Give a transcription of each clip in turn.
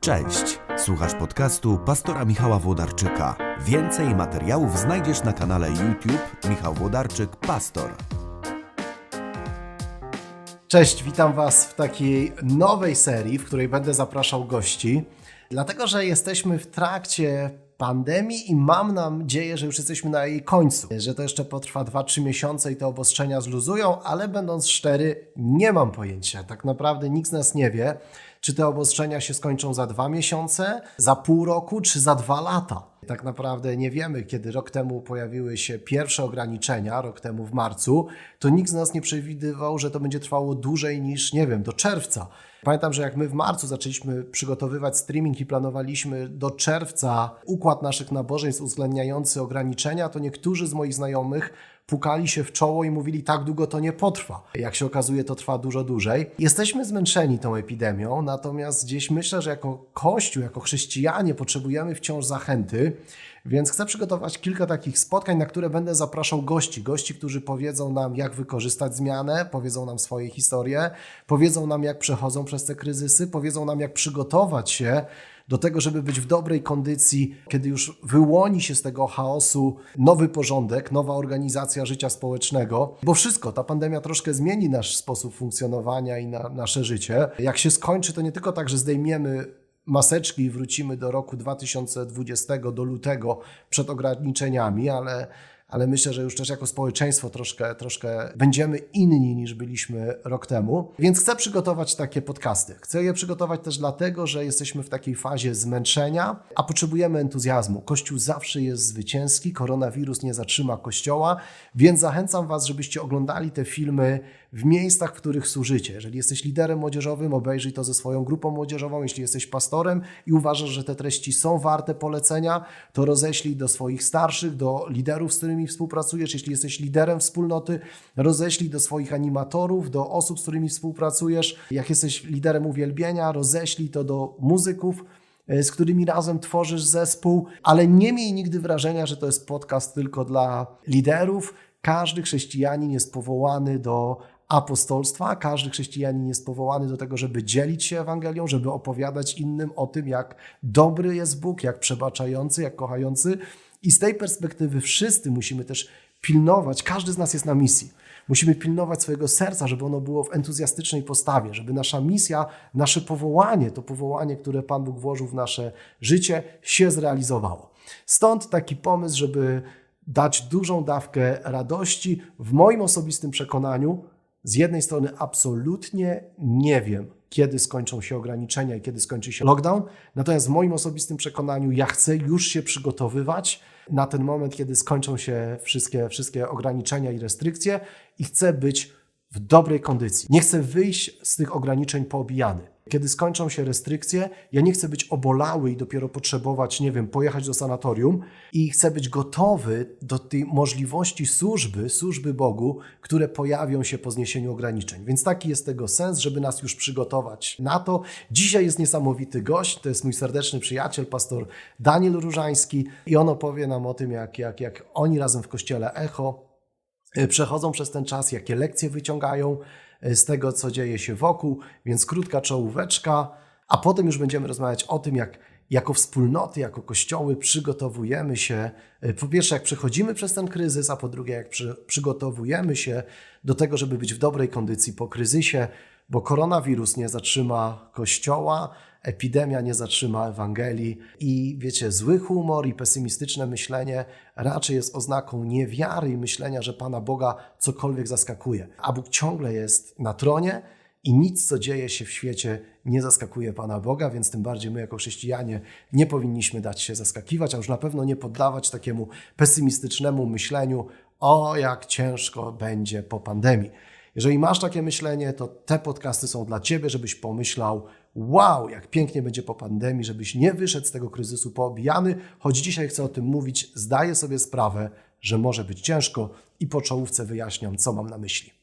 Cześć, słuchasz podcastu pastora Michała Włodarczyka. Więcej materiałów znajdziesz na kanale YouTube Michał Włodarczyk Pastor. Cześć, witam Was w takiej nowej serii, w której będę zapraszał gości, dlatego że jesteśmy w trakcie pandemii i mam nadzieję, że już jesteśmy na jej końcu, że to jeszcze potrwa 2-3 miesiące i te obostrzenia zluzują, ale będąc szczery, nie mam pojęcia. Tak naprawdę nikt z nas nie wie, czy te obostrzenia się skończą za dwa miesiące, za pół roku, czy za dwa lata. Tak naprawdę nie wiemy, kiedy rok temu pojawiły się pierwsze ograniczenia, rok temu w marcu, to nikt z nas nie przewidywał, że to będzie trwało dłużej niż, nie wiem, do czerwca. Pamiętam, że jak my w marcu zaczęliśmy przygotowywać streaming i planowaliśmy do czerwca układ naszych nabożeństw uwzględniający ograniczenia, to niektórzy z moich znajomych pukali się w czoło i mówili, tak długo to nie potrwa. Jak się okazuje, to trwa dużo dłużej. Jesteśmy zmęczeni tą epidemią, natomiast gdzieś myślę, że jako Kościół, jako chrześcijanie potrzebujemy wciąż zachęty, więc chcę przygotować kilka takich spotkań, na które będę zapraszał gości. Gości, którzy powiedzą nam, jak wykorzystać zmianę, powiedzą nam swoje historie, powiedzą nam, jak przechodzą przez te kryzysy, powiedzą nam, jak przygotować się do tego, żeby być w dobrej kondycji, kiedy już wyłoni się z tego chaosu nowy porządek, nowa organizacja życia społecznego, bo wszystko, ta pandemia troszkę zmieni nasz sposób funkcjonowania i na, nasze życie. Jak się skończy, to nie tylko tak, że zdejmiemy maseczki i wrócimy do roku 2020, do lutego przed ograniczeniami, ale ale myślę, że już też jako społeczeństwo troszkę, troszkę będziemy inni niż byliśmy rok temu. Więc chcę przygotować takie podcasty. Chcę je przygotować też dlatego, że jesteśmy w takiej fazie zmęczenia, a potrzebujemy entuzjazmu. Kościół zawsze jest zwycięski, koronawirus nie zatrzyma Kościoła, więc zachęcam Was, żebyście oglądali te filmy w miejscach, w których służycie. Jeżeli jesteś liderem młodzieżowym, obejrzyj to ze swoją grupą młodzieżową. Jeśli jesteś pastorem i uważasz, że te treści są warte polecenia, to roześlij do swoich starszych, do liderów, z którymi współpracujesz. Jeśli jesteś liderem wspólnoty, roześlij do swoich animatorów, do osób, z którymi współpracujesz. Jak jesteś liderem uwielbienia, roześlij to do muzyków e, z którymi razem tworzysz zespół, ale nie miej nigdy wrażenia, że to jest podcast tylko dla liderów. Każdy chrześcijanin jest powołany do apostolstwa. Każdy chrześcijanin jest powołany do tego, żeby dzielić się Ewangelią, żeby opowiadać innym o tym, jak dobry jest Bóg, jak przebaczający, jak kochający. I z tej perspektywy wszyscy musimy też pilnować, każdy z nas jest na misji. Musimy pilnować swojego serca, żeby ono było w entuzjastycznej postawie, żeby nasza misja, nasze powołanie, to powołanie, które Pan Bóg włożył w nasze życie, się zrealizowało. Stąd taki pomysł, żeby dać dużą dawkę radości. W moim osobistym przekonaniu, z jednej strony absolutnie nie wiem, kiedy skończą się ograniczenia i kiedy skończy się lockdown. Natomiast w moim osobistym przekonaniu ja chcę już się przygotowywać na ten moment, kiedy skończą się wszystkie, wszystkie ograniczenia i restrykcje i chcę być w dobrej kondycji. Nie chcę wyjść z tych ograniczeń poobijany. Kiedy skończą się restrykcje, ja nie chcę być obolały i dopiero potrzebować, nie wiem, pojechać do sanatorium i chcę być gotowy do tej możliwości służby, służby Bogu, które pojawią się po zniesieniu ograniczeń. Więc taki jest tego sens, żeby nas już przygotować na to. Dzisiaj jest niesamowity gość, to jest mój serdeczny przyjaciel, pastor Daniel Różański i on opowie nam o tym, jak, jak, jak oni razem w kościele Echo przechodzą przez ten czas, jakie lekcje wyciągają E, z tego, co dzieje się wokół, więc krótka czołóweczka, a potem już będziemy rozmawiać o tym, jak jako wspólnoty, jako kościoły przygotowujemy się, e, po pierwsze, jak przechodzimy przez ten kryzys, a po drugie, jak przy, przygotowujemy się do tego, żeby być w dobrej kondycji po kryzysie, bo koronawirus nie zatrzyma kościoła, epidemia nie zatrzyma Ewangelii i wiecie, zły humor i pesymistyczne myślenie raczej jest oznaką niewiary i myślenia, że Pana Boga cokolwiek zaskakuje. A Bóg ciągle jest na tronie i nic, co dzieje się w świecie, nie zaskakuje Pana Boga, więc tym bardziej my, jako chrześcijanie, nie powinniśmy dać się zaskakiwać, a już na pewno nie poddawać takiemu pesymistycznemu myśleniu, o jak ciężko będzie po pandemii. Jeżeli masz takie myślenie, to te podcasty są dla Ciebie, żebyś pomyślał, wow, jak pięknie będzie po pandemii, żebyś nie wyszedł z tego kryzysu poobijany, choć dzisiaj chcę o tym mówić, zdaję sobie sprawę, że może być ciężko i po czołówce wyjaśniam, co mam na myśli.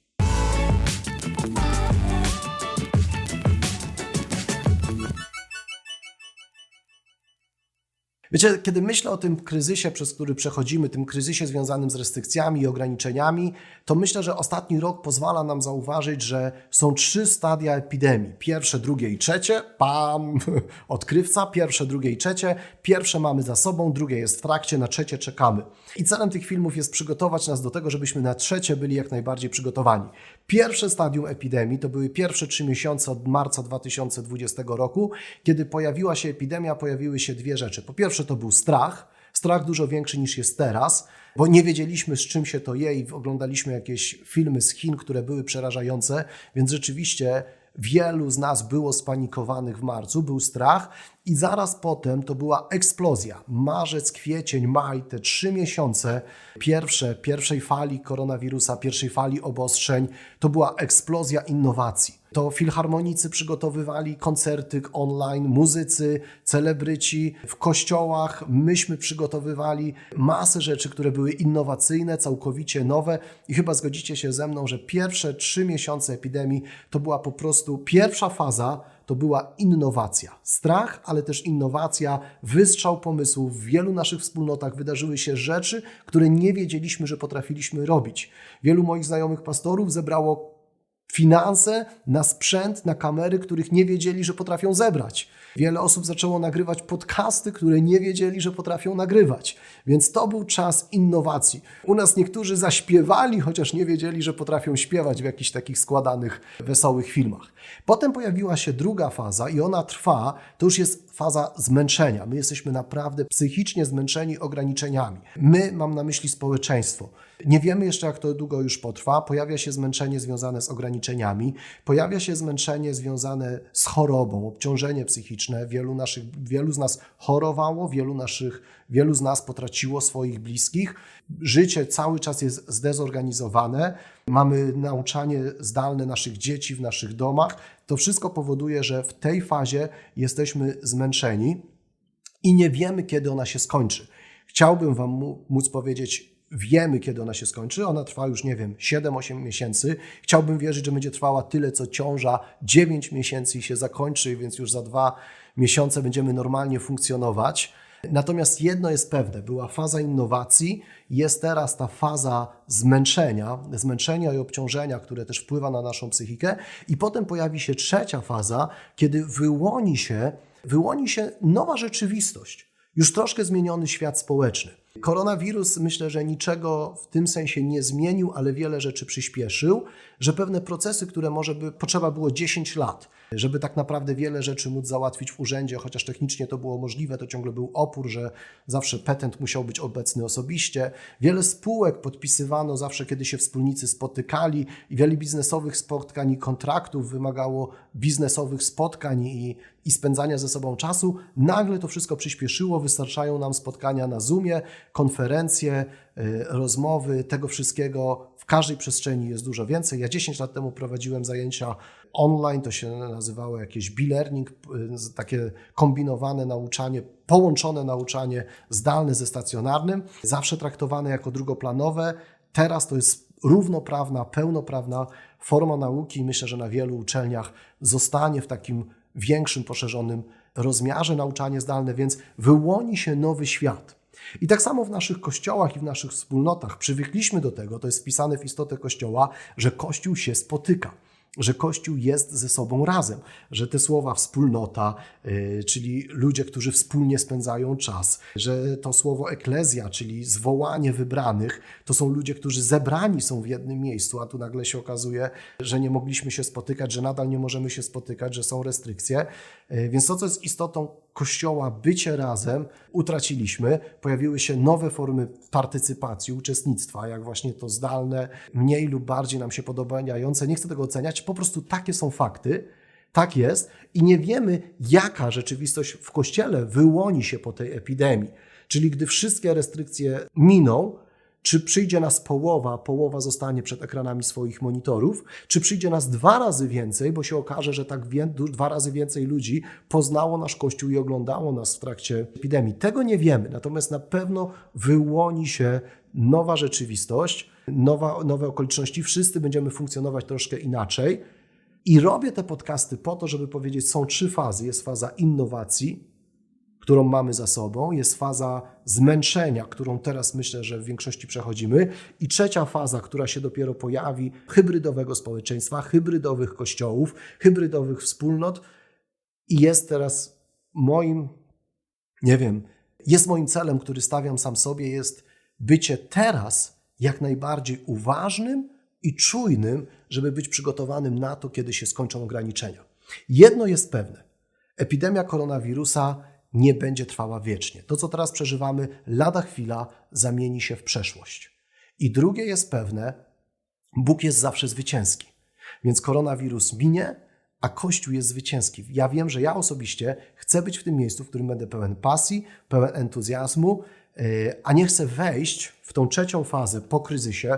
Wiecie, kiedy myślę o tym kryzysie, przez który przechodzimy, tym kryzysie związanym z restrykcjami i ograniczeniami, to myślę, że ostatni rok pozwala nam zauważyć, że są trzy stadia epidemii. Pierwsze, drugie i trzecie. Pam, odkrywca. Pierwsze, drugie i trzecie. Pierwsze mamy za sobą, drugie jest w trakcie, na trzecie czekamy. I celem tych filmów jest przygotować nas do tego, żebyśmy na trzecie byli jak najbardziej przygotowani. Pierwsze stadium epidemii to były pierwsze trzy miesiące od marca 2020 roku, kiedy pojawiła się epidemia, pojawiły się dwie rzeczy. Po pierwsze to był strach, strach dużo większy niż jest teraz, bo nie wiedzieliśmy z czym się to je i oglądaliśmy jakieś filmy z Chin, które były przerażające, więc rzeczywiście wielu z nas było spanikowanych w marcu, był strach i zaraz potem to była eksplozja. Marzec, kwiecień, maj, te trzy miesiące pierwsze, pierwszej fali koronawirusa, pierwszej fali obostrzeń, to była eksplozja innowacji. To filharmonicy przygotowywali koncerty online, muzycy, celebryci w kościołach. Myśmy przygotowywali masę rzeczy, które były innowacyjne, całkowicie nowe. I chyba zgodzicie się ze mną, że pierwsze trzy miesiące epidemii to była po prostu pierwsza faza to była innowacja. Strach, ale też innowacja, wystrzał pomysłów. W wielu naszych wspólnotach wydarzyły się rzeczy, które nie wiedzieliśmy, że potrafiliśmy robić. Wielu moich znajomych pastorów zebrało finanse na sprzęt, na kamery, których nie wiedzieli, że potrafią zebrać. Wiele osób zaczęło nagrywać podcasty, które nie wiedzieli, że potrafią nagrywać. Więc to był czas innowacji. U nas niektórzy zaśpiewali, chociaż nie wiedzieli, że potrafią śpiewać w jakichś takich składanych, wesołych filmach. Potem pojawiła się druga faza i ona trwa, to już jest faza zmęczenia. My jesteśmy naprawdę psychicznie zmęczeni ograniczeniami. My, mam na myśli społeczeństwo. Nie wiemy jeszcze, jak to długo już potrwa. Pojawia się zmęczenie związane z ograniczeniami, pojawia się zmęczenie związane z chorobą, obciążenie psychiczne. Wielu, naszych, wielu z nas chorowało, wielu, naszych, wielu z nas potraciło swoich bliskich. Życie cały czas jest zdezorganizowane. Mamy nauczanie zdalne naszych dzieci w naszych domach. To wszystko powoduje, że w tej fazie jesteśmy zmęczeni i nie wiemy, kiedy ona się skończy. Chciałbym Wam móc powiedzieć, wiemy, kiedy ona się skończy. Ona trwa już, nie wiem, 7-8 miesięcy. Chciałbym wierzyć, że będzie trwała tyle, co ciąża, 9 miesięcy i się zakończy, więc już za dwa miesiące będziemy normalnie funkcjonować. Natomiast jedno jest pewne, była faza innowacji, jest teraz ta faza zmęczenia, zmęczenia i obciążenia, które też wpływa na naszą psychikę, i potem pojawi się trzecia faza, kiedy wyłoni się, wyłoni się nowa rzeczywistość, już troszkę zmieniony świat społeczny. Koronawirus myślę, że niczego w tym sensie nie zmienił, ale wiele rzeczy przyspieszył, że pewne procesy, które może by potrzeba było 10 lat, żeby tak naprawdę wiele rzeczy móc załatwić w urzędzie, chociaż technicznie to było możliwe, to ciągle był opór, że zawsze petent musiał być obecny osobiście. Wiele spółek podpisywano zawsze, kiedy się wspólnicy spotykali i wiele biznesowych spotkań i kontraktów wymagało biznesowych spotkań i, i spędzania ze sobą czasu. Nagle to wszystko przyspieszyło, wystarczają nam spotkania na Zoomie, konferencje, y, rozmowy, tego wszystkiego w każdej przestrzeni jest dużo więcej. Ja 10 lat temu prowadziłem zajęcia online, to się nazywało jakieś b-learning, y, takie kombinowane nauczanie, połączone nauczanie zdalne ze stacjonarnym, zawsze traktowane jako drugoplanowe. Teraz to jest równoprawna, pełnoprawna forma nauki i myślę, że na wielu uczelniach zostanie w takim większym, poszerzonym rozmiarze nauczanie zdalne, więc wyłoni się nowy świat. I tak samo w naszych kościołach i w naszych wspólnotach przywykliśmy do tego, to jest wpisane w istotę kościoła, że kościół się spotyka że Kościół jest ze sobą razem, że te słowa wspólnota, y, czyli ludzie, którzy wspólnie spędzają czas, że to słowo eklezja, czyli zwołanie wybranych, to są ludzie, którzy zebrani są w jednym miejscu, a tu nagle się okazuje, że nie mogliśmy się spotykać, że nadal nie możemy się spotykać, że są restrykcje. Y, więc to, co jest istotą Kościoła, bycie razem, utraciliśmy. Pojawiły się nowe formy partycypacji, uczestnictwa, jak właśnie to zdalne, mniej lub bardziej nam się podobające. Nie chcę tego oceniać, po prostu takie są fakty. Tak jest i nie wiemy, jaka rzeczywistość w Kościele wyłoni się po tej epidemii. Czyli gdy wszystkie restrykcje miną, czy przyjdzie nas połowa, połowa zostanie przed ekranami swoich monitorów, czy przyjdzie nas dwa razy więcej, bo się okaże, że tak wie, dwa razy więcej ludzi poznało nasz Kościół i oglądało nas w trakcie epidemii. Tego nie wiemy, natomiast na pewno wyłoni się nowa rzeczywistość, nowa, nowe okoliczności. Wszyscy będziemy funkcjonować troszkę inaczej. I robię te podcasty po to, żeby powiedzieć, są trzy fazy. Jest faza innowacji, którą mamy za sobą, jest faza zmęczenia, którą teraz myślę, że w większości przechodzimy, i trzecia faza, która się dopiero pojawi, hybrydowego społeczeństwa, hybrydowych kościołów, hybrydowych wspólnot. I jest teraz moim, nie wiem, jest moim celem, który stawiam sam sobie, jest bycie teraz jak najbardziej uważnym i czujnym, żeby być przygotowanym na to, kiedy się skończą ograniczenia. Jedno jest pewne: epidemia koronawirusa nie będzie trwała wiecznie. To, co teraz przeżywamy, lada chwila zamieni się w przeszłość. I drugie jest pewne: Bóg jest zawsze zwycięski. Więc koronawirus minie, a Kościół jest zwycięski. Ja wiem, że ja osobiście chcę być w tym miejscu, w którym będę pełen pasji, pełen entuzjazmu, yy, a nie chcę wejść w tą trzecią fazę po kryzysie,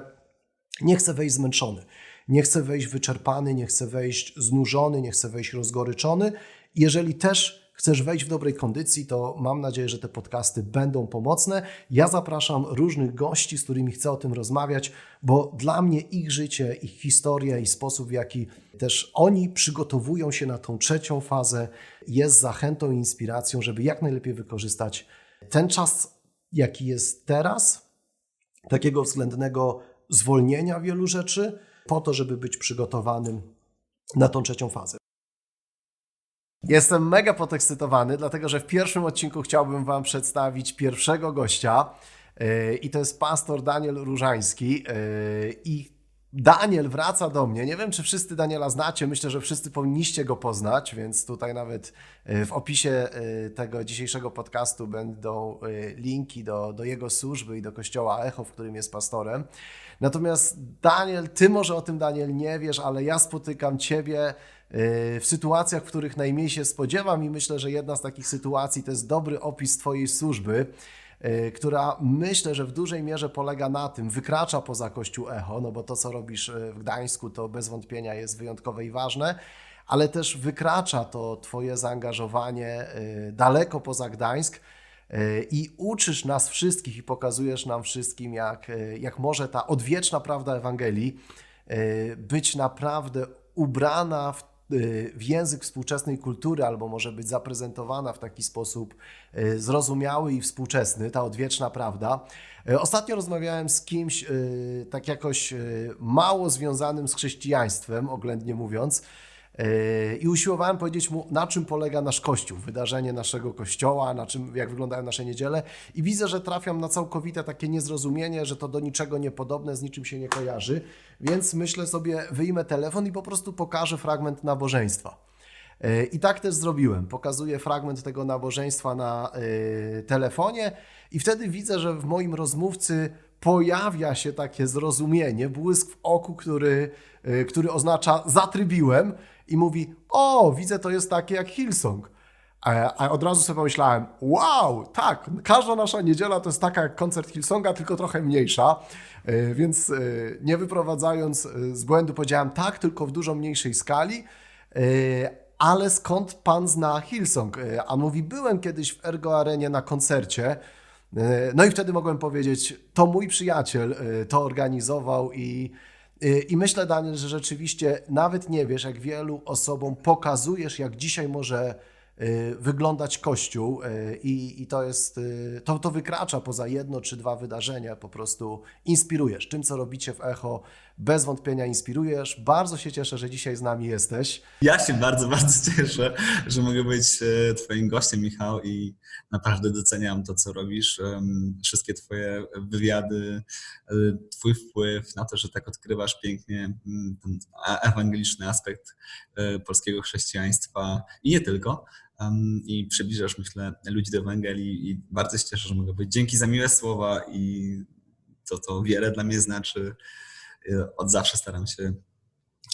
nie chcę wejść zmęczony, nie chcę wejść wyczerpany, nie chcę wejść znużony, nie chcę wejść rozgoryczony. Jeżeli też chcesz wejść w dobrej kondycji, to mam nadzieję, że te podcasty będą pomocne. Ja zapraszam różnych gości, z którymi chcę o tym rozmawiać, bo dla mnie ich życie, ich historia i sposób, w jaki też oni przygotowują się na tą trzecią fazę, jest zachętą i inspiracją, żeby jak najlepiej wykorzystać ten czas, jaki jest teraz, takiego względnego zwolnienia wielu rzeczy, po to, żeby być przygotowanym na tą trzecią fazę. Jestem mega podekscytowany, dlatego że w pierwszym odcinku chciałbym Wam przedstawić pierwszego gościa. Yy, I to jest pastor Daniel Różański. Yy, I Daniel wraca do mnie. Nie wiem, czy wszyscy Daniela znacie. Myślę, że wszyscy powinniście go poznać, więc tutaj nawet yy, w opisie tego dzisiejszego podcastu będą linki do, do jego służby i do kościoła Echo, w którym jest pastorem. Natomiast Daniel, ty może o tym Daniel nie wiesz, ale ja spotykam ciebie w sytuacjach, w których najmniej się spodziewam i myślę, że jedna z takich sytuacji to jest dobry opis Twojej służby, y, która myślę, że w dużej mierze polega na tym, wykracza poza Kościół Echo, no bo to, co robisz y, w Gdańsku, to bez wątpienia jest wyjątkowe i ważne, ale też wykracza to Twoje zaangażowanie y, daleko poza Gdańsk i uczysz nas wszystkich i pokazujesz nam wszystkim, jak, jak może ta odwieczna prawda Ewangelii być naprawdę ubrana w w język współczesnej kultury, albo może być zaprezentowana w taki sposób y, zrozumiały i współczesny, ta odwieczna prawda. Y, ostatnio rozmawiałem z kimś tak jakoś mało związanym z chrześcijaństwem, oględnie mówiąc, i usiłowałem powiedzieć mu, na czym polega nasz kościół, wydarzenie naszego kościoła, na czym, jak wyglądają nasze niedziele. I widzę, że trafiam na całkowite takie niezrozumienie, że to do niczego niepodobne, z niczym się nie kojarzy. Więc myślę sobie, wyjmę telefon i po prostu pokażę fragment nabożeństwa. I tak też zrobiłem. Pokazuję fragment tego nabożeństwa na telefonie, i wtedy widzę, że w moim rozmówcy pojawia się takie zrozumienie, błysk w oku, który, który oznacza zatrybiłem i mówi: O, widzę, to jest takie jak Hillsong. A od razu sobie pomyślałem, wow, tak, każda nasza niedziela to jest taka jak koncert Hillsonga, tylko trochę mniejsza. E, więc e, nie wyprowadzając e, z błędu powiedziałem tak, tylko w dużo mniejszej skali. Ale skąd pan zna Hillsong? A mówi, byłem kiedyś w Ergo Arenie na koncercie. No i wtedy mogłem powiedzieć, to mój przyjaciel to organizował i i myślę, Daniel, że rzeczywiście nawet nie wiesz, jak wielu osobom pokazujesz, jak dzisiaj może y, wyglądać Kościół y, i, i to jest, y, to, to wykracza poza jedno czy dwa wydarzenia, po prostu inspirujesz. Tym, co robicie w Echo, bez wątpienia inspirujesz. Bardzo się cieszę, że dzisiaj z nami jesteś. Ja się bardzo, bardzo cieszę, że mogę być Twoim gościem, Michał, i naprawdę doceniam to, co robisz. Wszystkie Twoje wywiady, e, Twój wpływ na to, że tak odkrywasz pięknie ten ewangeliczny aspekt e, polskiego chrześcijaństwa i nie tylko. I przybliżasz, myślę, ludzi do Ewangelii i bardzo się cieszę, że mogę być. Dzięki za miłe słowa i to, to wiele dla mnie znaczy. E, od zawsze staram się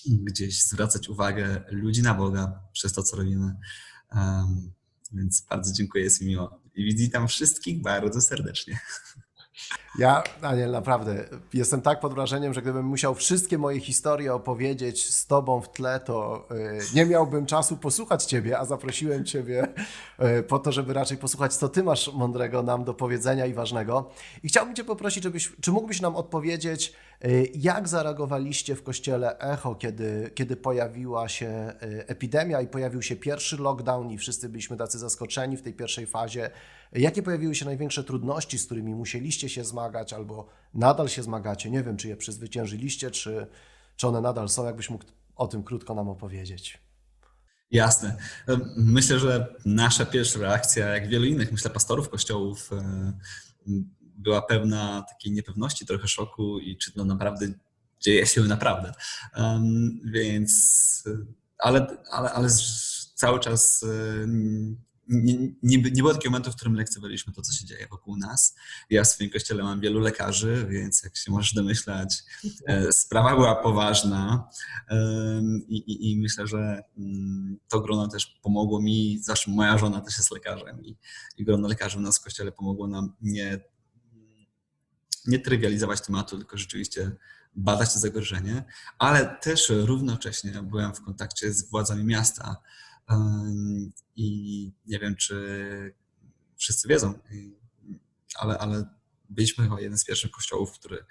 gdzieś zwracać uwagę ludzi na Boga przez to, co robimy. Więc bardzo dziękuję, jest mi miło. I witam wszystkich bardzo serdecznie. Ja, Daniel, naprawdę jestem tak pod wrażeniem, że gdybym musiał wszystkie moje historie opowiedzieć z Tobą w tle, to y, nie miałbym czasu posłuchać Ciebie, a zaprosiłem Ciebie y, po to, żeby raczej posłuchać, co Ty masz mądrego nam do powiedzenia i ważnego. I chciałbym Cię poprosić, żebyś, czy mógłbyś nam odpowiedzieć, Y, Jak zareagowaliście w kościele Echo, kiedy, kiedy pojawiła się y, epidemia i pojawił się pierwszy lockdown i wszyscy byliśmy tacy zaskoczeni w tej pierwszej fazie? Jakie pojawiły się największe trudności, z którymi musieliście się zmagać albo nadal się zmagacie? Nie wiem, czy je przezwyciężyliście, czy, czy one nadal są. Jakbyś mógł o tym krótko nam opowiedzieć? Jasne. Myślę, że nasza pierwsza reakcja, jak wielu innych, myślę, pastorów kościołów, e, była pełna takiej niepewności, trochę szoku i czy to naprawdę dzieje się naprawdę. Um, więc, ale, ale, ale cały czas nie, nie, nie było takiego momentu, w którym lekceważyliśmy to, co się dzieje wokół nas. Ja w swoim kościele mam wielu lekarzy, więc jak się możesz domyślać, e, sprawa była poważna i, i, i myślę, że mm, to grono też pomogło mi, zresztą moja żona też jest lekarzem i, i grono lekarzy u nas w kościele pomogło nam nie nie trywializować tematu, tylko rzeczywiście badać to zagrożenie, ale też równocześnie byłem w kontakcie z władzami miasta i nie wiem, czy wszyscy wiedzą, ale, ale byliśmy chyba jeden z pierwszych kościołów, który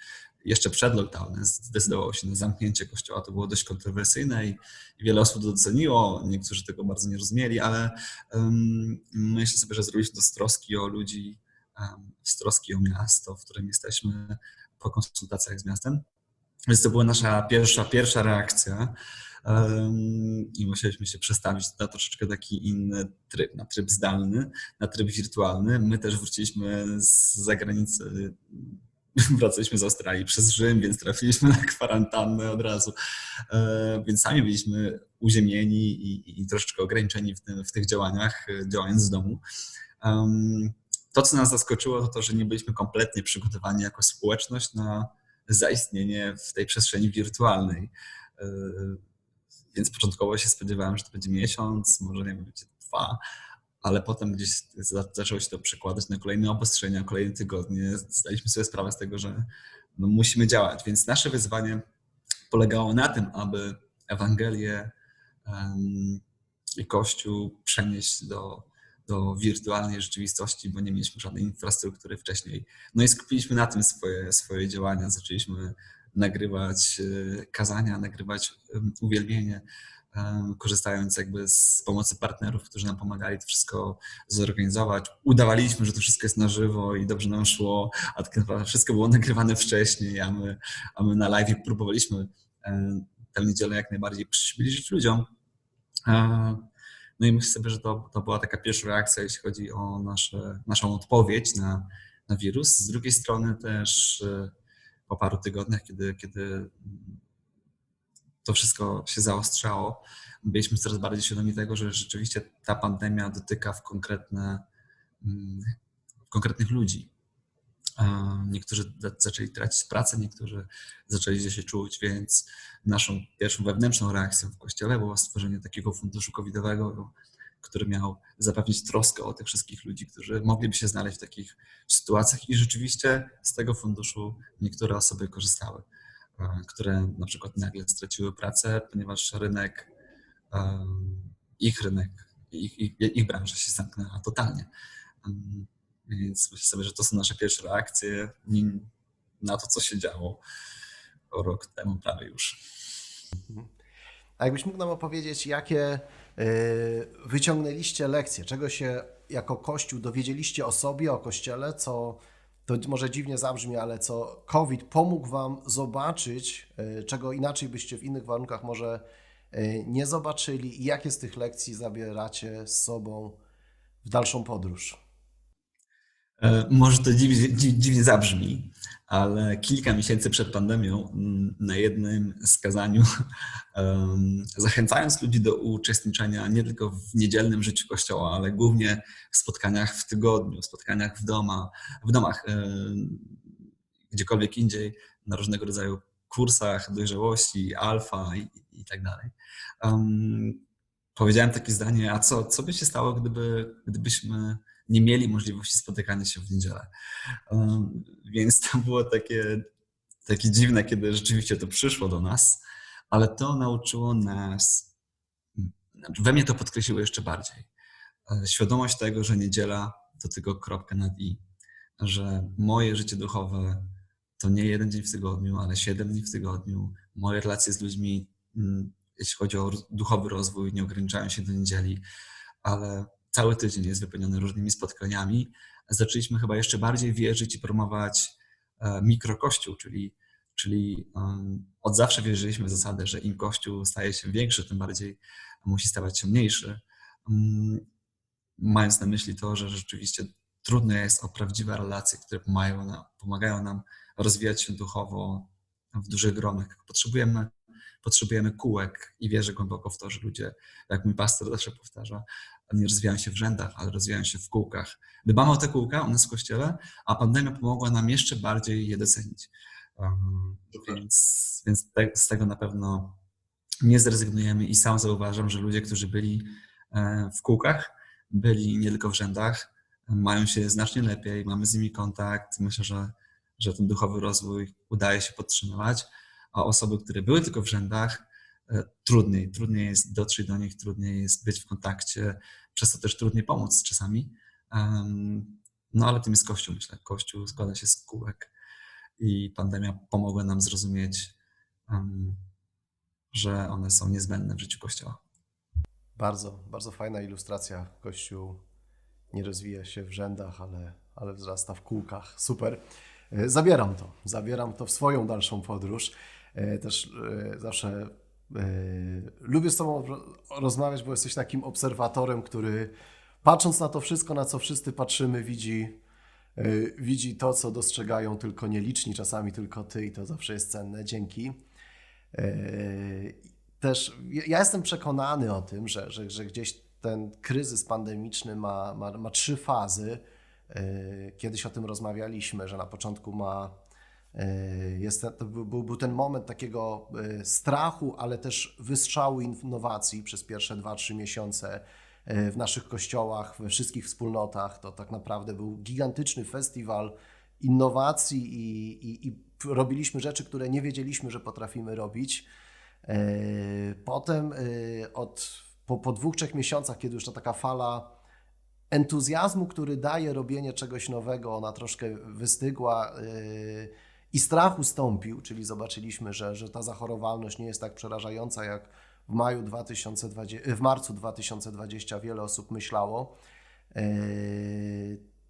jeszcze przed lockdownem zdecydował się na zamknięcie kościoła. To było dość kontrowersyjne i wiele osób to doceniło. Niektórzy tego bardzo nie rozumieli, ale um, myślę sobie, że zrobiliśmy to z troski o ludzi, z troski o miasto, w którym jesteśmy po konsultacjach z miastem. Więc to była nasza pierwsza, pierwsza reakcja i musieliśmy się przestawić na troszeczkę taki inny tryb, na tryb zdalny, na tryb wirtualny. My też wróciliśmy z zagranicy, wracaliśmy z Australii przez Rzym, więc trafiliśmy na kwarantannę od razu. E, więc sami byliśmy uziemieni i, i troszeczkę ograniczeni w, tym, w tych działaniach, działając z domu. To, co nas zaskoczyło, to to, że nie byliśmy kompletnie przygotowani jako społeczność na zaistnienie w tej przestrzeni wirtualnej. E, więc początkowo się spodziewałem, że to będzie miesiąc, może nie wiem, będzie dwa, ale potem gdzieś zaczęło się to przekładać na kolejne obostrzenia, kolejne tygodnie. Zdaliśmy sobie sprawę z tego, że no, musimy działać. Więc nasze wyzwanie polegało na tym, aby Ewangelię um, i Kościół przenieść do do wirtualnej rzeczywistości, bo nie mieliśmy żadnej infrastruktury wcześniej. No i skupiliśmy na tym swoje, swoje działania. Zaczęliśmy nagrywać e, kazania, nagrywać uwielbienie, korzystając jakby z pomocy partnerów, którzy nam pomagali to wszystko zorganizować. Udawaliśmy, że to wszystko jest na żywo i dobrze nam szło, a tak naprawdę wszystko było nagrywane wcześniej, a my, a my na live próbowaliśmy tę niedzielę jak najbardziej przybliżyć ludziom. No i myślę sobie, że to, to była taka pierwsza reakcja, jeśli chodzi o nasze, naszą odpowiedź na, na wirus. Z drugiej strony też e, po paru tygodniach, kiedy, kiedy to wszystko się zaostrzało, byliśmy coraz bardziej świadomi tego, że rzeczywiście ta pandemia dotyka w konkretne, mm, w konkretnych ludzi. Niektórzy zaczęli tracić pracę, niektórzy zaczęli się czuć, więc naszą pierwszą wewnętrzną reakcją w kościele było stworzenie takiego funduszu covidowego, który miał zapewnić troskę o tych wszystkich ludzi, którzy mogliby się znaleźć w takich sytuacjach i rzeczywiście z tego funduszu niektóre osoby korzystały, które na przykład nagle straciły pracę, ponieważ rynek, ich rynek, ich, ich, ich branża się zamknęła totalnie. Więc myślę sobie, że to są nasze pierwsze reakcje na to, co się działo rok temu prawie już. A jakbyś mógł nam opowiedzieć, jakie y, wyciągnęliście lekcje, czego się jako Kościół dowiedzieliście o sobie, o Kościele, co to może dziwnie zabrzmi, ale co COVID pomógł Wam zobaczyć, y, czego inaczej byście w innych warunkach może y, nie zobaczyli i jakie z tych lekcji zabieracie z sobą w dalszą podróż? E, może to dziwnie, dziwnie zabrzmi, ale kilka miesięcy przed pandemią na jednym skazaniu, zachęcając ludzi do uczestniczenia nie tylko w niedzielnym życiu kościoła, ale głównie w spotkaniach w tygodniu, spotkaniach w, doma, w domach, gdziekolwiek indziej, na różnego rodzaju kursach dojrzałości, alfa i, i tak dalej. Um, powiedziałem takie zdanie, a co, co by się stało, gdyby, gdybyśmy nie mieli możliwości spotykania się w niedzielę. Um, więc to było takie, takie dziwne, kiedy rzeczywiście to przyszło do nas, ale to nauczyło nas, znaczy we mnie to podkreśliło jeszcze bardziej. E, świadomość tego, że niedziela to tylko kropka nad i, że moje życie duchowe to nie jeden dzień w tygodniu, ale siedem dni w tygodniu. Moje relacje z ludźmi, mm, jeśli chodzi o duchowy rozwój, nie ograniczają się do niedzieli, ale cały tydzień jest wypełniony różnymi spotkaniami. Zaczęliśmy chyba jeszcze bardziej wierzyć i promować e, mikrokościół, czyli, czyli od zawsze wierzyliśmy w zasadę, że im kościół staje się większy, tym bardziej musi stawać się mniejszy. Mm, mając na myśli to, że rzeczywiście trudno jest o prawdziwe relacje, które pomagają nam, pomagają nam rozwijać się duchowo w dużych gronach. Potrzebujemy, potrzebujemy kółek i wierzę głęboko w to, że ludzie, jak mój pastor zawsze powtarza, nie rozwijają się w rzędach, ale rozwijają się w kółkach. Dbamy o te kółka u nas w kościele, a pandemia pomogła nam jeszcze bardziej je docenić. Um, więc więc te, z tego na pewno nie zrezygnujemy i sam zauważam, że ludzie, którzy byli e, w kółkach, byli nie tylko w rzędach, mają się znacznie lepiej, mamy z nimi kontakt. Myślę, że, że ten duchowy rozwój udaje się podtrzymywać, a osoby, które były tylko w rzędach, trudniej, trudniej jest dotrzeć do nich, trudniej jest być w kontakcie, przez to też trudniej pomóc czasami. No ale tym jest Kościół, myślę. Kościół składa się z kółek i pandemia pomogła nam zrozumieć, że one są niezbędne w życiu Kościoła. Bardzo, bardzo fajna ilustracja. Kościół nie rozwija się w rzędach, ale, ale wzrasta w kółkach. Super. E, zabieram to. Zabieram to w swoją dalszą podróż. E, też e, zawsze lubię z Tobą rozmawiać, bo jesteś takim obserwatorem, który patrząc na to wszystko, na co wszyscy patrzymy, widzi, widzi to, co dostrzegają tylko nieliczni, czasami tylko Ty, i to zawsze jest cenne. Dzięki. Też ja jestem przekonany o tym, że, że, że gdzieś ten kryzys pandemiczny ma, ma, ma trzy fazy. E, kiedyś o tym rozmawialiśmy, że na początku ma e, jest, to był, był ten moment takiego e, strachu, ale też wystrzału innowacji przez pierwsze 2-3 miesiące w naszych kościołach, we wszystkich wspólnotach. To tak naprawdę był gigantyczny festiwal innowacji i, i, i robiliśmy rzeczy, które nie wiedzieliśmy, że potrafimy robić. Potem od po, po dwóch, trzech miesiącach, kiedy już ta taka fala entuzjazmu, który daje robienie czegoś nowego, ona troszkę wystygła i strach ustąpił, czyli zobaczyliśmy, że, że ta zachorowalność nie jest tak przerażająca, jak w, maju 2020, w marcu 2020 wiele osób myślało. Yy,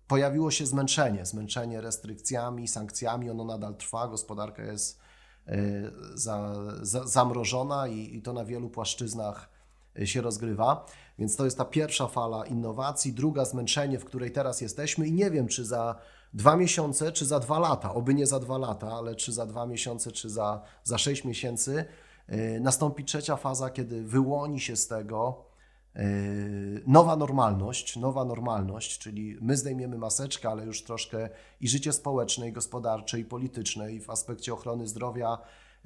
pojawiło się zmęczenie, zmęczenie restrykcjami, sankcjami, ono nadal trwa, gospodarka jest yy, za, za, zamrożona i, i to na wielu płaszczyznach się rozgrywa. Więc to jest ta pierwsza fala innowacji, druga zmęczenie, w której teraz jesteśmy i nie wiem, czy za dwa miesiące, czy za dwa lata, oby nie za dwa lata, ale czy za dwa miesiące, czy za, za sześć miesięcy, yy, nastąpi trzecia faza, kiedy wyłoni się z tego yy, nowa normalność, nowa normalność, czyli my zdejmiemy maseczkę, ale już troszkę i życie społeczne, i gospodarcze, i polityczne, i w aspekcie ochrony zdrowia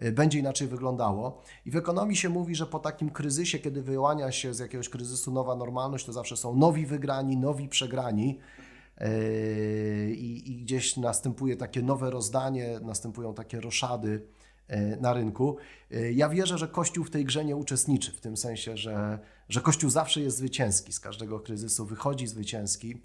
Y, będzie inaczej wyglądało. I w ekonomii się mówi, że po takim kryzysie, kiedy wyłania się z jakiegoś kryzysu nowa normalność, to zawsze są nowi wygrani, nowi przegrani. Y, I, I, gdzieś następuje takie nowe rozdanie, następują takie roszady y, na rynku. Ja wierzę, że Kościół w tej grze nie uczestniczy, w tym sensie, że, że Kościół zawsze jest zwycięski, z każdego kryzysu wychodzi zwycięski,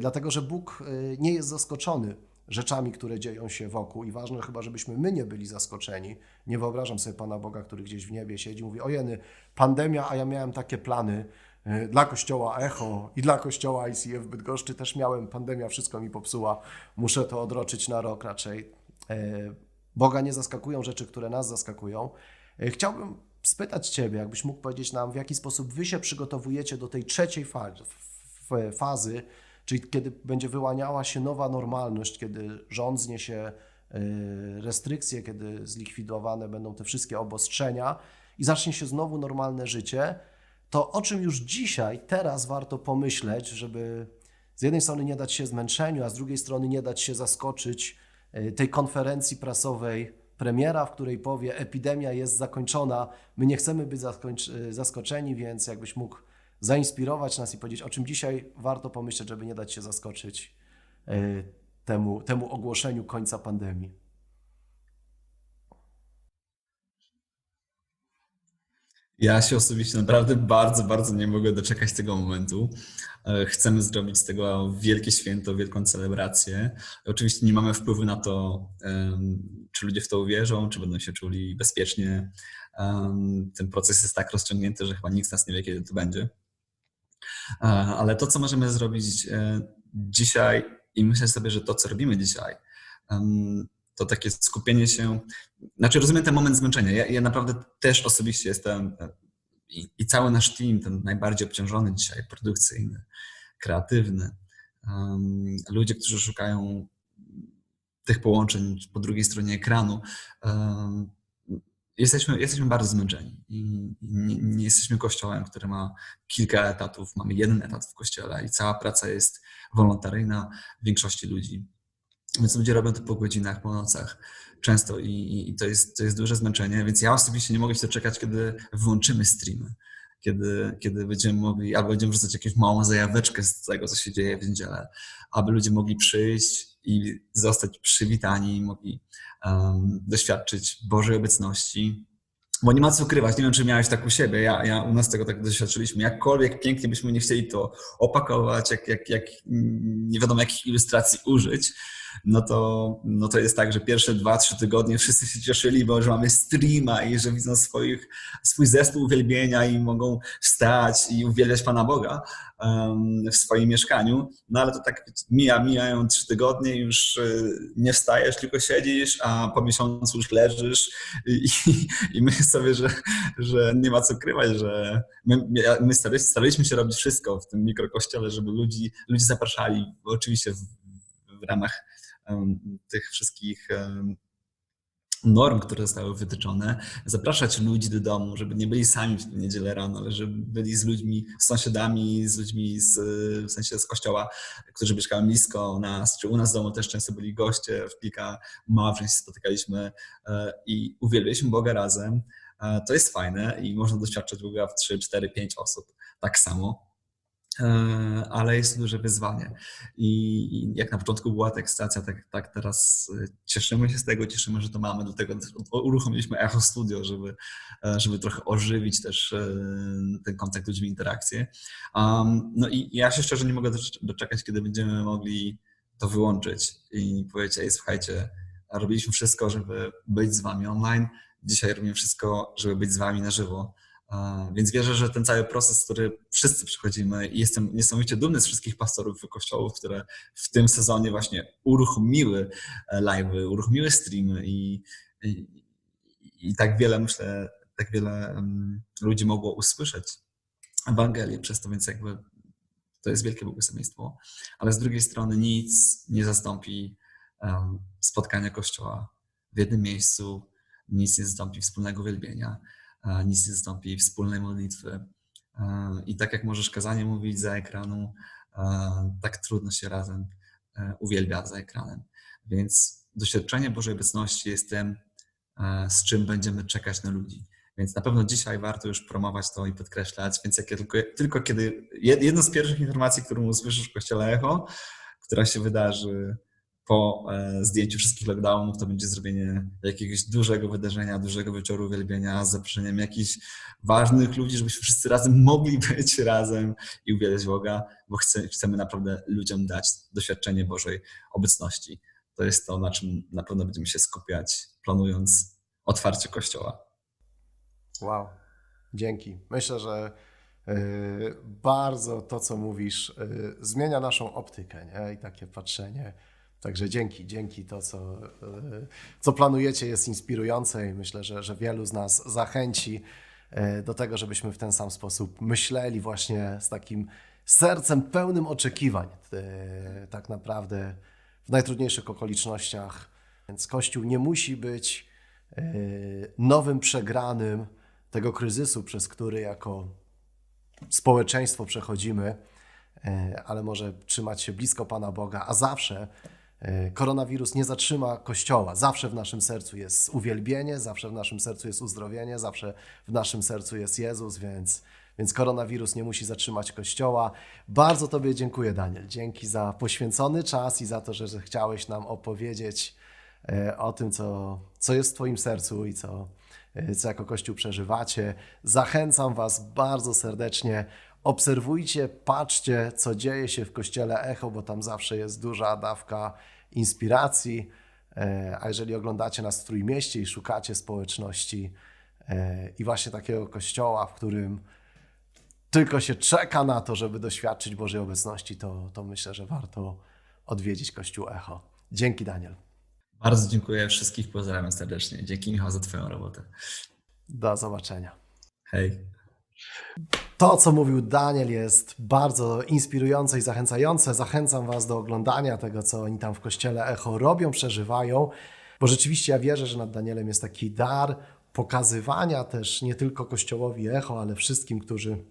dlatego że Bóg nie jest zaskoczony rzeczami, które dzieją się wokół i ważne chyba, żebyśmy my nie byli zaskoczeni. Nie wyobrażam sobie Pana Boga, który gdzieś w niebie siedzi, mówi, ojeny, pandemia, a ja miałem takie plany dla kościoła Echo i dla kościoła ICF Bydgoszczy też miałem, pandemia wszystko mi popsuła, muszę to odroczyć na rok raczej. E, Boga nie zaskakują rzeczy, które nas zaskakują. E, chciałbym spytać Ciebie, jakbyś mógł powiedzieć nam, w jaki sposób Wy się przygotowujecie do tej trzeciej fazy, Czyli kiedy będzie wyłaniała się nowa normalność, kiedy rząd zniesie restrykcje, kiedy zlikwidowane będą te wszystkie obostrzenia i zacznie się znowu normalne życie, to o czym już dzisiaj, teraz warto pomyśleć, żeby z jednej strony nie dać się zmęczeniu, a z drugiej strony nie dać się zaskoczyć y, tej konferencji prasowej premiera, w której powie: Epidemia jest zakończona, my nie chcemy być y, zaskoczeni, więc jakbyś mógł zainspirować nas i powiedzieć, o czym dzisiaj warto pomyśleć, żeby nie dać się zaskoczyć e, temu, temu ogłoszeniu końca pandemii. Ja się osobiście naprawdę bardzo, bardzo nie mogę doczekać tego momentu. E, chcemy zrobić z tego wielkie święto, wielką celebrację. Oczywiście nie mamy wpływu na to, czy ludzie w to uwierzą, czy będą się czuli bezpiecznie. Ten proces jest tak rozciągnięty, że chyba nikt z nas nie wie, kiedy to będzie. E, ale to, co możemy zrobić e, dzisiaj, i myślę sobie, że to, co robimy dzisiaj, to takie skupienie się. Znaczy, rozumiem ten moment zmęczenia. Ja, ja naprawdę też osobiście jestem i, i, cały nasz team, ten najbardziej obciążony dzisiaj, produkcyjny, kreatywny, um, ludzie, którzy szukają tych połączeń po drugiej stronie ekranu, um, jesteśmy, jesteśmy bardzo zmęczeni i nie, nie, jesteśmy kościołem, który ma kilka etatów, mamy jeden etat w kościele i cała praca jest wolontaryjna większości ludzi. Więc ludzie robią to po godzinach, po nocach często i, i to, jest, to jest duże zmęczenie, więc ja osobiście nie mogę się doczekać, kiedy wyłączymy streamy, kiedy, kiedy będziemy mogli, albo będziemy wrzucać jakąś małą zajaweczkę z tego, co się dzieje w niedzielę, aby ludzie mogli przyjść i zostać przywitani, mogli um, doświadczyć Bożej obecności, bo nie ma co ukrywać. Nie wiem, czy miałeś tak u siebie. Ja, ja u nas tego tak doświadczyliśmy. Jakkolwiek pięknie byśmy nie chcieli to opakować, jak, jak, jak nie wiadomo jakich ilustracji użyć, no to, no to jest tak, że pierwsze dwa, trzy tygodnie wszyscy się cieszyli, bo że mamy streama i że widzą swoich, swój zespół uwielbienia i mogą wstać i uwielbiać Pana Boga w swoim mieszkaniu. No ale to tak mija, mijają trzy tygodnie już y, nie wstajesz, tylko siedzisz, a po miesiącu już leżysz i, i, i myślę sobie, że, że nie ma co krywać, że my, my staraliśmy się robić wszystko w tym mikrokościele, żeby ludzi, ludzi zapraszali, oczywiście w, w ramach tych wszystkich norm, które zostały wytyczone, zapraszać ludzi do domu, żeby nie byli sami w niedzielę rano, ale żeby byli z ludźmi, z sąsiadami, z ludźmi z, w sensie z kościoła, którzy mieszkają blisko nas, czy u nas w domu też często byli goście, w kilka małżeństw spotykaliśmy e, i uwielbialiśmy Boga razem. E, to jest fajne i można doświadczać Boga w 3, 4, 5 osób tak samo. E, ale jest to duże wyzwanie. I jak na początku była ta ekscytacja, tak, tak teraz e, cieszymy się z tego, cieszymy, że to mamy, dlatego uruchomiliśmy Echo Studio, żeby, e, żeby trochę ożywić też ten kontakt ludźmi, interakcję. Um, no i ja się szczerze nie mogę doczekać, kiedy będziemy mogli to wyłączyć i powiedzieć, ej, słuchajcie, robiliśmy wszystko, żeby być z wami online, dzisiaj robimy wszystko, żeby być z wami na żywo więc wierzę, że ten cały proces, który wszyscy przechodzimy i jestem niesamowicie dumny z wszystkich pastorów kościołów, które w tym sezonie właśnie uruchomiły e, live'y, uruchomiły streamy i, i, i, tak wiele, myślę, tak wiele ludzi mogło usłyszeć Ewangelię przez to, więc jakby to jest wielkie błogosławieństwo. Ale z drugiej strony nic nie zastąpi spotkania Kościoła w jednym miejscu, nic nie zastąpi wspólnego wielbienia nic nie zastąpi wspólnej modlitwy. I tak jak możesz kazanie mówić za ekranu, tak trudno się razem e, uwielbia za ekranem. Więc doświadczenie Bożej obecności jest tym, e, z czym będziemy czekać na ludzi. Więc na pewno dzisiaj warto już promować to i podkreślać. Więc jak ja tylko, tylko kiedy jedno z pierwszych informacji, którą usłyszysz w kościele Echo, która się wydarzy po e, zdjęciu wszystkich lockdownów to będzie zrobienie jakiegoś dużego wydarzenia, dużego wieczoru uwielbienia z zaproszeniem jakichś ważnych ludzi, żebyśmy wszyscy razem mogli być razem i uwielbiać Boga, bo chcemy naprawdę ludziom dać doświadczenie Bożej obecności. To jest to, na czym na pewno będziemy się skupiać, planując otwarcie Kościoła. Wow, dzięki. Myślę, że e, bardzo to, co mówisz, e, zmienia naszą optykę nie? i takie patrzenie Także dzięki, dzięki. To, co, e, co planujecie, jest inspirujące i myślę, że, że wielu z nas zachęci e, do tego, żebyśmy w ten sam sposób myśleli, właśnie z takim sercem pełnym oczekiwań, e, tak naprawdę w najtrudniejszych okolicznościach. Więc Kościół nie musi być nowym przegranym tego kryzysu, przez który jako społeczeństwo przechodzimy, ale może trzymać się blisko Pana Boga, a zawsze koronawirus nie zatrzyma Kościoła. Zawsze w naszym sercu jest uwielbienie, zawsze w naszym sercu jest uzdrowienie, zawsze w naszym sercu jest Jezus, więc, więc koronawirus nie musi zatrzymać Kościoła. Bardzo Tobie dziękuję, Daniel. Dzięki za poświęcony czas i za to, że, że chciałeś nam opowiedzieć e, o tym, co, co jest w Twoim sercu i co, e, co jako Kościół przeżywacie. Zachęcam Was bardzo serdecznie. Obserwujcie, patrzcie, co dzieje się w Kościele Echo, bo tam zawsze jest duża dawka inspiracji. E, a jeżeli oglądacie nas w Trójmieście i szukacie społeczności e, i właśnie takiego kościoła, w którym tylko się czeka na to, żeby doświadczyć Bożej obecności, to, to myślę, że warto odwiedzić Kościół Echo. Dzięki, Daniel. Bardzo dziękuję. Wszystkich pozdrawiam serdecznie. Dzięki, Michał, za Twoją robotę. Do zobaczenia. Hej. To, co mówił Daniel, jest bardzo inspirujące i zachęcające. Zachęcam Was do oglądania tego, co oni tam w kościele Echo robią, przeżywają, bo rzeczywiście ja wierzę, że nad Danielem jest taki dar pokazywania też nie tylko kościołowi Echo, ale wszystkim, którzy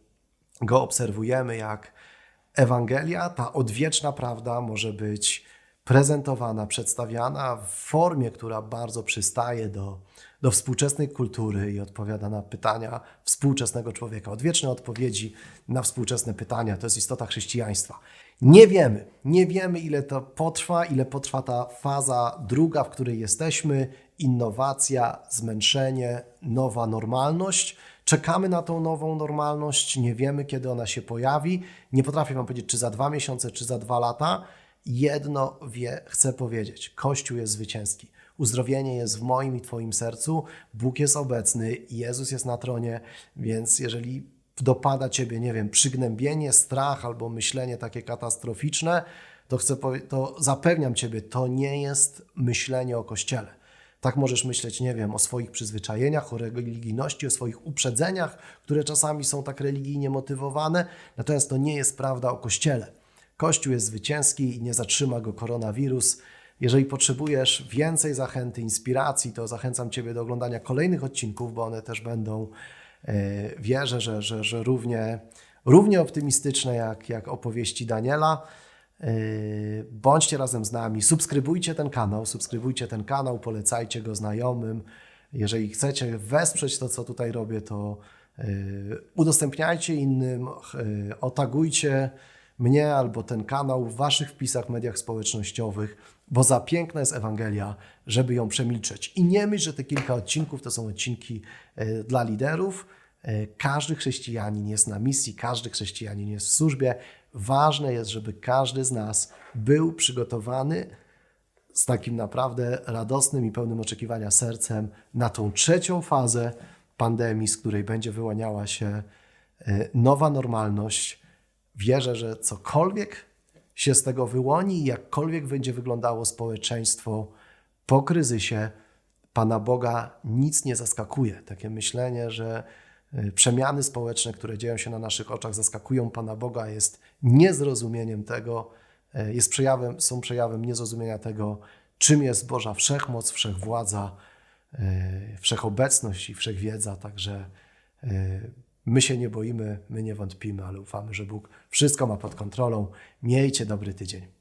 go obserwujemy, jak Ewangelia, ta odwieczna prawda może być prezentowana, przedstawiana w formie, która bardzo przystaje do, do współczesnej kultury i odpowiada na pytania współczesnego człowieka. Odwieczne odpowiedzi na współczesne pytania to jest istota chrześcijaństwa. Nie wiemy, nie wiemy ile to potrwa, ile potrwa ta faza druga, w której jesteśmy, innowacja, zmęczenie, nowa normalność. Czekamy na tą nową normalność, nie wiemy kiedy ona się pojawi. Nie potrafię Wam powiedzieć, czy za dwa miesiące, czy za dwa lata jedno wie, chcę powiedzieć: Kościół jest zwycięski. Uzdrowienie jest w moim i Twoim sercu, Bóg jest obecny, Jezus jest na tronie, więc jeżeli dopada Ciebie, nie wiem, przygnębienie, strach albo myślenie takie katastroficzne, to, chcę to zapewniam Ciebie, to nie jest myślenie o Kościele. Tak możesz myśleć, nie wiem, o swoich przyzwyczajeniach, o religijności, o swoich uprzedzeniach, które czasami są tak religijnie motywowane, natomiast to nie jest prawda o Kościele. Kościół jest zwycięski i nie zatrzyma go koronawirus. Jeżeli potrzebujesz więcej zachęty, inspiracji, to zachęcam Ciebie do oglądania kolejnych odcinków, bo one też będą, e, wierzę, że, że, że równie, równie optymistyczne jak, jak opowieści Daniela. E, bądźcie razem z nami, subskrybujcie ten kanał, subskrybujcie ten kanał, polecajcie go znajomym. Jeżeli chcecie wesprzeć to, co tutaj robię, to e, udostępniajcie innym, otagujcie mnie albo ten kanał w Waszych wpisach w mediach społecznościowych, bo za piękna jest Ewangelia, żeby ją przemilczeć. I nie myśl, że te kilka odcinków to są odcinki e, dla liderów. E, każdy chrześcijanin jest na misji, każdy chrześcijanin jest w służbie. Ważne jest, żeby każdy z nas był przygotowany z takim naprawdę radosnym i pełnym oczekiwania sercem na tą trzecią fazę pandemii, z której będzie wyłaniała się e, nowa normalność Wierzę, że cokolwiek się z tego wyłoni, jakkolwiek będzie wyglądało społeczeństwo po kryzysie, Pana Boga nic nie zaskakuje. Takie myślenie, że y, przemiany społeczne, które dzieją się na naszych oczach, zaskakują Pana Boga, jest niezrozumieniem tego, y, jest przejawem, są przejawem niezrozumienia tego, czym jest Boża wszechmoc, wszechwładza, y, wszechobecność i wszechwiedza. Także My się nie boimy, my nie wątpimy, ale ufamy, że Bóg wszystko ma pod kontrolą. Miejcie dobry tydzień.